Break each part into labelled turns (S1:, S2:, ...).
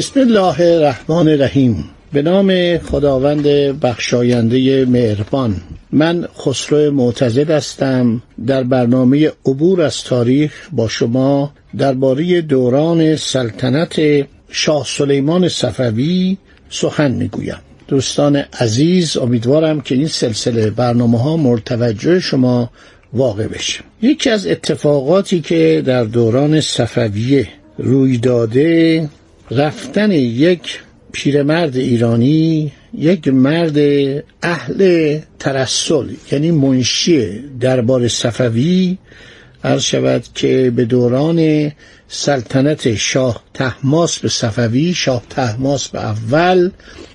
S1: بسم الله الرحمن الرحیم. به نام خداوند بخشاینده مهربان. من خسرو معتزد هستم. در برنامه عبور از تاریخ با شما درباره دوران سلطنت شاه سلیمان صفوی سخن می‌گویم. دوستان عزیز امیدوارم که این سلسله برنامه ها مرتوجه شما واقع بشه. یکی از اتفاقاتی که در دوران صفویه روی داده رفتن یک پیرمرد ایرانی یک مرد اهل ترسل یعنی منشی دربار صفوی عرض شود که به دوران سلطنت شاه تحماس به صفوی شاه تحماس به اول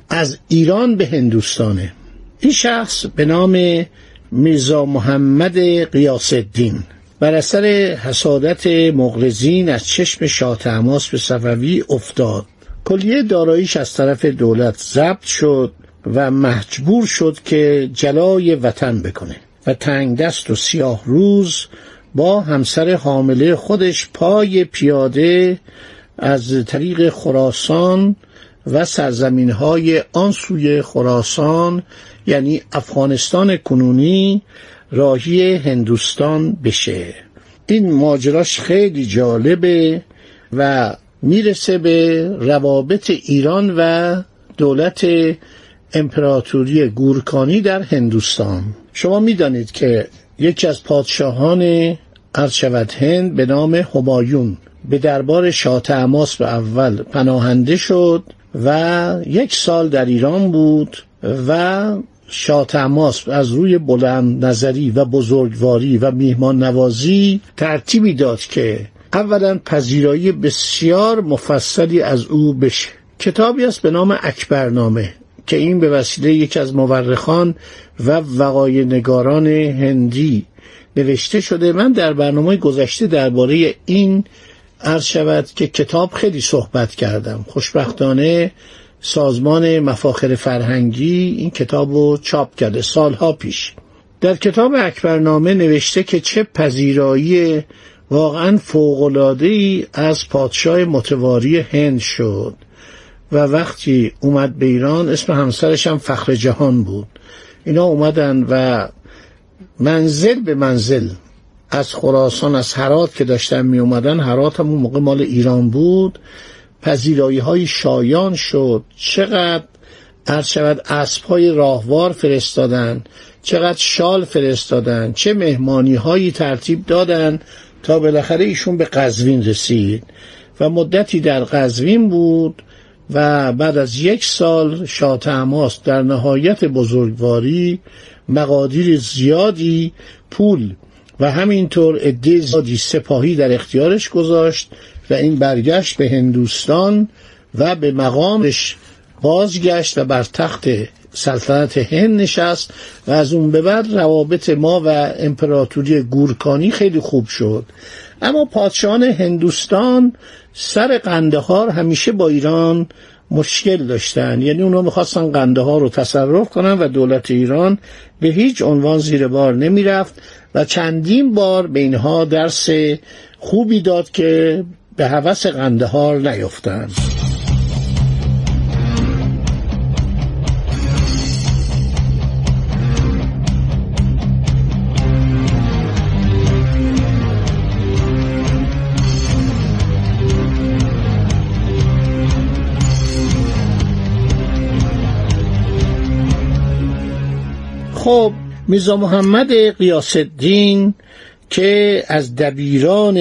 S1: از ایران به هندوستانه. این شخص به نام میرزا محمد قیاس الدین. بر اثر حسادت مغرزین از چشم شاه تحماس به صفوی افتاد. کلیه داراییش از طرف دولت ضبط شد و مجبور شد که جلای وطن بکنه و تنگ دست و سیاه روز با همسر حامله خودش پای پیاده از طریق خراسان و سرزمین های آن سوی خراسان یعنی افغانستان کنونی راهی هندوستان بشه. این ماجراش خیلی جالبه و می‌رسه به روابط ایران و دولت امپراتوری گورکانی در هندوستان. شما می‌دانید که یکی از پادشاهان عرض شود هند به نام همایون به دربار شاه تماس به اول پناهنده شد و یک سال در ایران بود و شاه تماس از روی بلند نظری و بزرگواری و میهمان نوازی ترتیبی داد که اولا پذیرایی بسیار مفصلی از او بشه. کتابی است به نام اکبرنامه که این به وسیله یکی از مورخان و وقای نگاران هندی نوشته شده. من در برنامه گذشته درباره این عرض شود که کتاب خیلی صحبت کردم. خوشبختانه سازمان مفاخر فرهنگی این کتاب رو چاپ کرده سالها پیش. در کتاب اکبرنامه نوشته که چه پذیرایی واقعا ای از پادشاه متواری هند شد و وقتی اومد به ایران اسم همسرش هم فخر جهان بود. اینا اومدن و منزل به منزل از خراسان از هرات که داشتن می اومدن هرات هم اون موقع مال ایران بود. پذیرایی های شایان شد. چقدر عرض شود اسب های راهوار فرستادن چقدر شال فرستادن چه مهمانی هایی ترتیب دادن تا بالاخره ایشون به قزوین رسید. و مدتی در قزوین بود و بعد از یک سال شاه در نهایت بزرگواری مقادیر زیادی پول و همینطور عده زیادی سپاهی در اختیارش گذاشت و این برگشت به هندوستان و به مقامش بازگشت و بر تخت سلطنت هند نشست و از اون به بعد روابط ما و امپراتوری گورکانی خیلی خوب شد. اما پادشاهان هندوستان سر قندهار همیشه با ایران مشکل داشتن. یعنی اونا می‌خواستن قنده ها رو تصرف کنن و دولت ایران به هیچ عنوان زیر بار نمی‌رفت و چندین بار به اینها درس خوبی داد که به هوس قندهار نیفتند. خب میرزا محمد قیاس الدین که از دبیران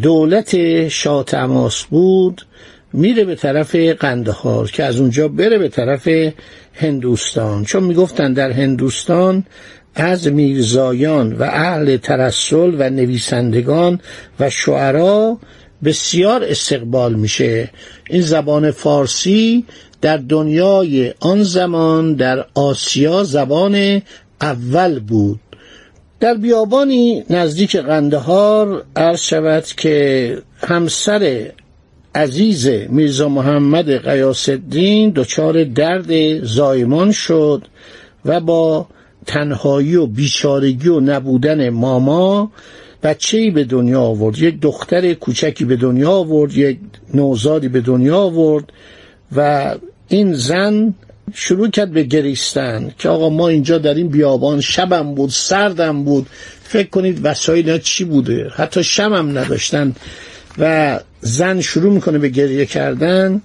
S1: دولت شاه تماس بود میره به طرف قندهار که از اونجا بره به طرف هندوستان. چون می‌گفتن در هندوستان از میرزایان و اهل ترسل و نویسندگان و شعرا بسیار استقبال میشه. این زبان فارسی در دنیای آن زمان در آسیا زبان اول بود. در بیابانی نزدیک قندهار عرض شود که همسر عزیز میرزا محمد قیاس الدین دچار درد زایمان شد و با تنهایی و بیچارگی و نبودن ماما بچه به دنیا آورد. یک دختر کوچکی به دنیا آورد یک نوزادی به دنیا آورد و این زن شروع کرد به گریستن که آقا ما اینجا در این بیابان شبم بود سردم بود. فکر کنید وسایل چی بوده؟ حتی شمم نداشتن. و زن شروع می‌کنه به گریه کردن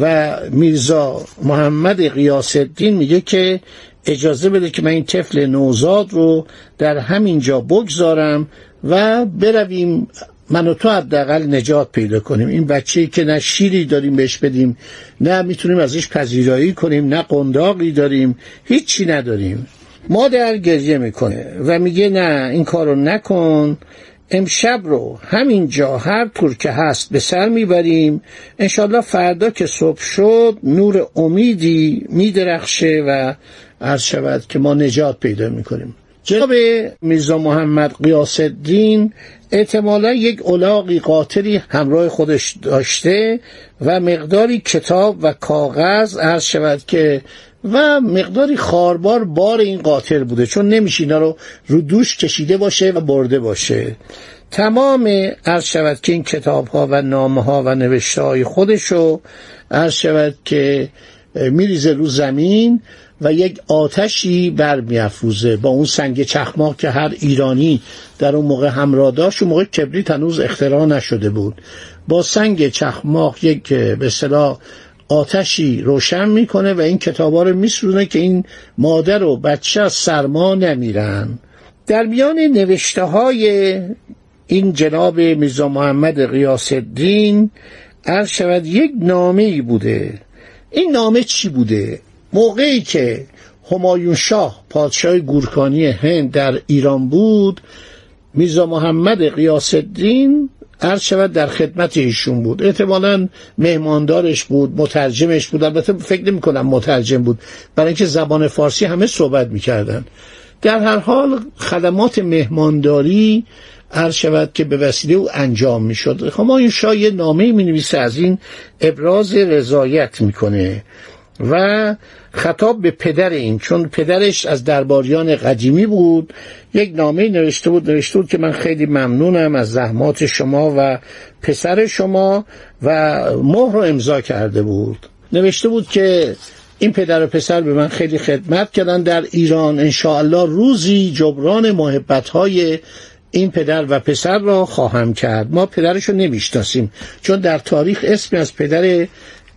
S1: و میرزا محمد قیاس الدین میگه که اجازه بده که من این طفل نوزاد رو در همین جا بگذارم و برویم من و تو حداقل نجات پیدا کنیم. این بچه که نه شیری داریم بهش بدیم نه می‌تونیم ازش پذیرایی کنیم نه قنداقی داریم هیچی نداریم. مادر گریه می‌کنه و میگه نه این کارو نکن. امشب رو همینجا هر طور که هست به سر می‌بریم. انشالله فردا که صبح شد نور امیدی میدرخشه و عرض شود که ما نجات پیدا می‌کنیم. جناب میرزا محمد قیاس الدین احتمالا یک اولاقی قاطری همراه خودش داشته و مقداری کتاب و کاغذ عرض شود که و مقداری خاربار بار این قاطر بوده چون نمیشه اینا رو رو دوش کشیده باشه و برده باشه. تمام عرض شود که این کتاب ها و نامه ها و نوشته های خودشو عرض شود که میریزه رو زمین و یک آتشی برمیافروزه با اون سنگ چخماق که هر ایرانی در اون موقع همراه داشت اون موقع کبریت هنوز اختراع نشده بود. با سنگ چخماق یک به اصطلاح آتشی روشن می‌کنه و این کتابا رو میسرونه که این مادر و بچه از سرما نمیرن. در میان نوشته های این جناب میرزا محمد قیاس الدین شود یک نامه ای بوده. این نامه چی بوده؟ موقعی که همایون شاه پادشاه گورکانی هند در ایران بود میرزا محمد قیاس الدین عرض شود در خدمت ایشون بود. احتمالا مهماندارش بود مترجمش بود. البته فکر نمی کنم مترجم بود. برای اینکه زبان فارسی همه صحبت می‌کردن. در هر حال خدمات مهمانداری عرض شود که به وسیله او انجام می شد همایون شاه یه نامه می نویسه از این ابراز رضایت می‌کنه و خطاب به پدر این چون پدرش از درباریان قدیمی بود یک نامه نوشته بود نوشته بود که من خیلی ممنونم از زحمات شما و پسر شما و مهر رو امضا کرده بود. نوشته بود که این پدر و پسر به من خیلی خدمت کردن در ایران. انشاءالله روزی جبران محبت های این پدر و پسر را خواهم کرد. ما پدرش رو نمی‌شناسیم چون در تاریخ اسمی از پدر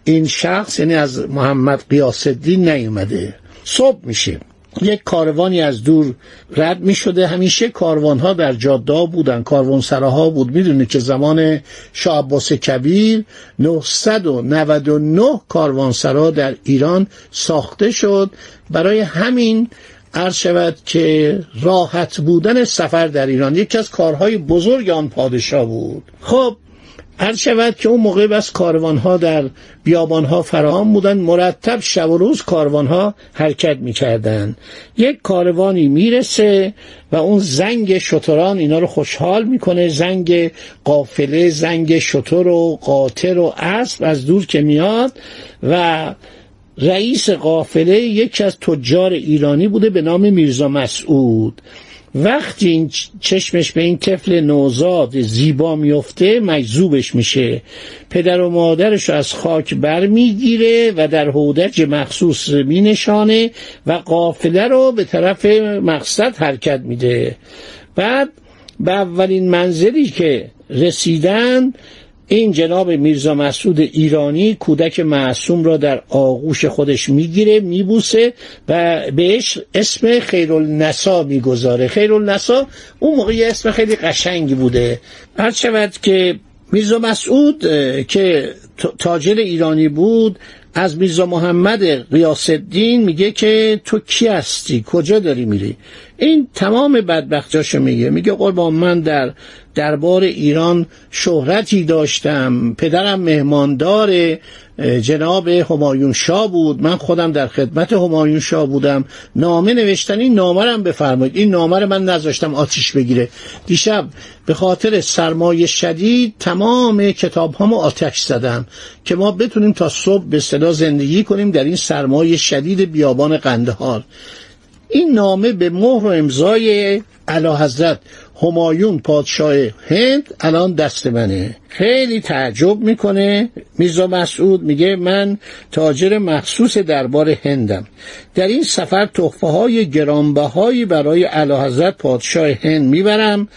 S1: این شخص یعنی از محمد قیاس الدین نیومده. صبح میشه. یک کاروانی از دور رد می شده همیشه کاروان ها در جاده بودن. کاروان سراها بود. می‌دونید که زمان شاه عباس کبیر 999 کاروانسرا در ایران ساخته شد. برای همین عرض شود که راحت بودن سفر در ایران یکی از کارهای بزرگ آن پادشاه بود. خب هر شود که اون موقع بس ها در ها فراهم بودن مرتب شب و روز ها حرکت می‌کردن یک کاروانی می‌رسه و اون زنگ شتران اینا رو خوشحال می‌کنه زنگ قافله زنگ شتر و قاطر و اسب از دور که میاد و رئیس قافله یکی از تجار ایرانی بوده به نام میرزا مسعود. وقتی این چشمش به این طفل نوزاد زیبا میفته مجذوبش میشه. پدر و مادرش از خاک بر می‌گیره و در هودج مخصوص مینشانه و قافله رو به طرف مقصد حرکت میده. بعد به اولین منزلی که رسیدن این جناب میرزا مسعود ایرانی کودک معصوم را در آغوش خودش می‌گیره میبوسه و بهش اسم خیرالنسا می‌گذاره. خیرالنسا اون موقع یه اسم خیلی قشنگی بوده. هر که میرزا مسعود که تاجر ایرانی بود از میرزا محمد قیاس الدین میگه که تو کی هستی؟ کجا داری میری؟ این تمام بدبختاشو میگه. میگه قربان من در دربار ایران شهرتی داشتم. پدرم مهماندار جناب همایون شاه بود. من خودم در خدمت همایون شاه بودم. نامه نوشتن این نامه رو بفرمایید. این نامه رو من نذاشتم آتیش بگیره. دیشب به خاطر سرمایه شدید تمام کتاب هامو آتش زدم که ما بتونیم تا صبح به صدا زندگی کنیم در این سرمایه شدید بیابان قندهار. این نامه به مهر و امضای علا حضرت همایون پادشاه هند الان دست منه. خیلی تعجب می‌کنه. میرزا مسعود میگه من تاجر مخصوص دربار هندم. در این سفر تحفه های گرانبهایی برای علا حضرت پادشاه هند می‌برم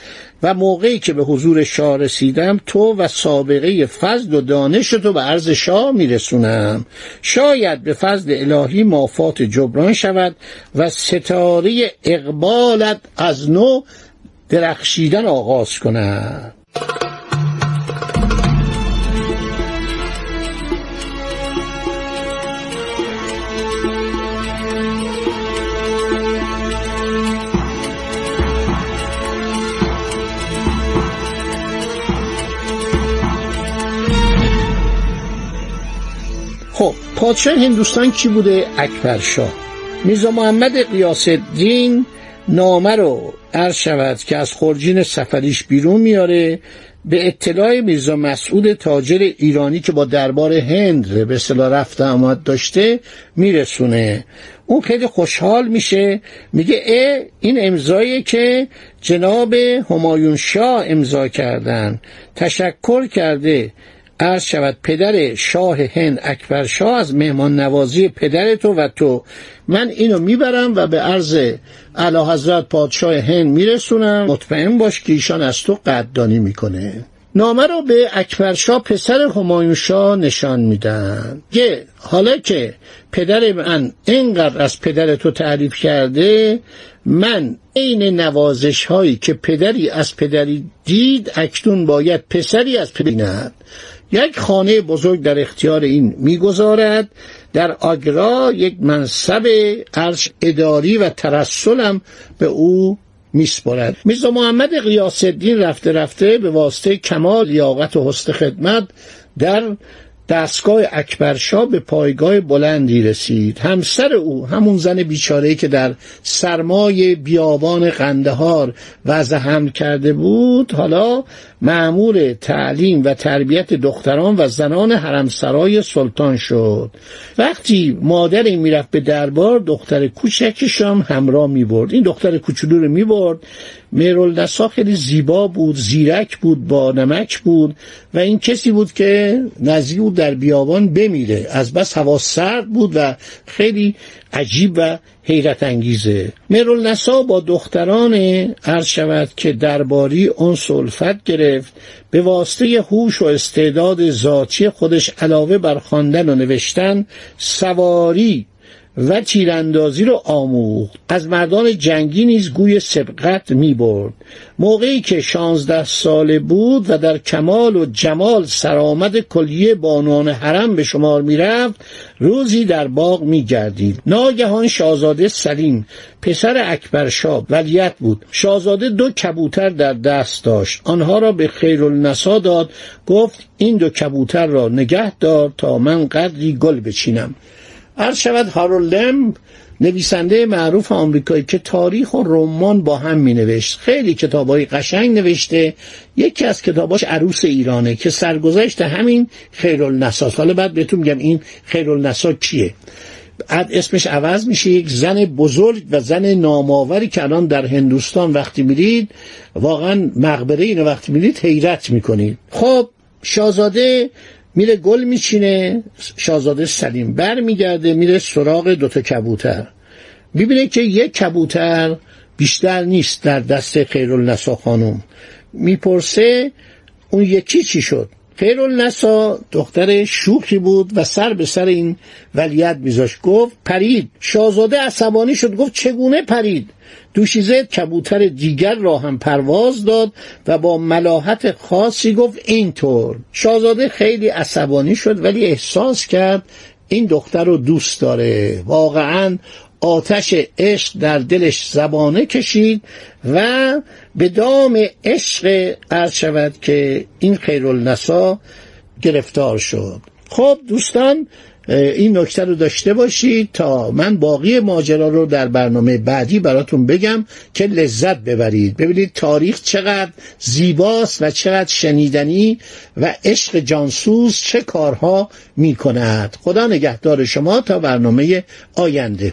S1: و موقعی که به حضور شاه رسیدم تو و سابقه فضل و دانش تو به عرض شاه میرسونم. شاید به فضل الهی مافات جبران شود و ستاره اقبالت از نو درخشیدن آغاز کند خب پادشاه هندوستان کی بوده؟ اکبرشاه میرزا محمد قیاس الدین نامه رو عرض شود که از خورجین سفریش بیرون میاره به اطلاع میرزا مسعود تاجر ایرانی که با دربار هند به اصطلاح رفته آمد داشته میرسونه. اون خیلی خوشحال میشه. میگه اه این امضایی که جناب همایون شاه امضا کردن. تشکر کرده. عرض شود پدر شاه هند اکبر شاه از مهمان نوازی پدر تو و تو. من اینو می‌برم و به عرض اعلی حضرت پادشاه هند میرسونم. مطمئن باش که ایشان از تو قدردانی می‌کنه. نامه رو به اکبرشاه پسر همایون شاه نشان میدن. که حالا که پدر من اینقدر از پدر تو تعریف کرده من عین نوازش هایی که پدری از پدری دید اکنون باید پسری از پدری یک خانه بزرگ در اختیار این می‌گذارد. در آگرا یک منصب عرش اداری و ترسلم به او میسپرد. میرزا محمد قیاس الدین رفته رفته به واسطه کمال لیاقت و حسن خدمت در دستگاه اکبرشاه به پایگاه بلندی رسید. همسر او همون زن بیچاره‌ای که در سرمای بیابان قندهار وضع حمل کرده بود حالا معمور تعلیم و تربیت دختران و زنان حرمسرای سلطان شد. وقتی مادر این می‌رفت به دربار دختر کوچکش هم همراه می‌برد. این دختر کوچولو رو می‌برد. نسا خیلی زیبا بود زیرک بود با نمک بود و این کسی بود که نزدیک در بیابان بمیره. از بس هوا سرد بود و خیلی عجیب و حیرت انگیزه. نسا با دختران عرض شود که درباری اون سلفت گرفت به واسطه هوش و استعداد ذاتی خودش علاوه بر خواندن و نوشتن سواری و تیراندازی رو آموخت. از مردان جنگی نیز گوی سبقت می برد موقعی که شانزده ساله بود و در کمال و جمال سرآمد کلیه بانوان حرم به شمار می رفت روزی در باغ می گردید ناگهان شاهزاده سلیم پسر اکبرشاه ولیت بود. شاهزاده دو کبوتر در دست داشت. آنها را به خیرالنسا داد گفت این دو کبوتر را نگه دار تا من قدری گل بچینم. عرض شود هارولم نویسنده معروف آمریکایی که تاریخ و رمان با هم می نوشت خیلی های قشنگ نوشته. یکی از کتاباش عروس ایرانه که سرگذشت همین خیرالنساست حالا بعد بهتون میگم این خیرالنسا کیه. بعد اسمش عوض میشه. یک زن بزرگ و زن نامآوری که الان در هندوستان وقتی میرید واقعا مقبره اینو وقتی میرید حیرت می‌کنید. خب شاهزاده میره گل میچینه شاهزاده سلیم بر میگرده میره سراغ دوتا کبوتر. می‌بینه که یک کبوتر بیشتر نیست در دست خیرالنسا خانم. می‌پرسه اون یکی چی شد؟ خیرالنسا دختر شوخی بود و سر به سر این ولیت میذاشت. گفت پرید. شاهزاده عصبانی شد. گفت چگونه پرید؟ دوشیزه کبوتر دیگر را هم پرواز داد و با ملاحت خاصی گفت اینطور. شاهزاده خیلی عصبانی شد ولی احساس کرد این دختر رو دوست داره. واقعا آتش عشق در دلش زبانه کشید و به دام عشق عرض شود که این خیرالنسا گرفتار شد. خب دوستان این نکته رو داشته باشید تا من باقی ماجرا رو در برنامه بعدی براتون بگم که لذت ببرید. ببینید تاریخ چقدر زیباست و چقدر شنیدنی و عشق جانسوز چه کارها می کند خدا نگهدار شما تا برنامه آینده.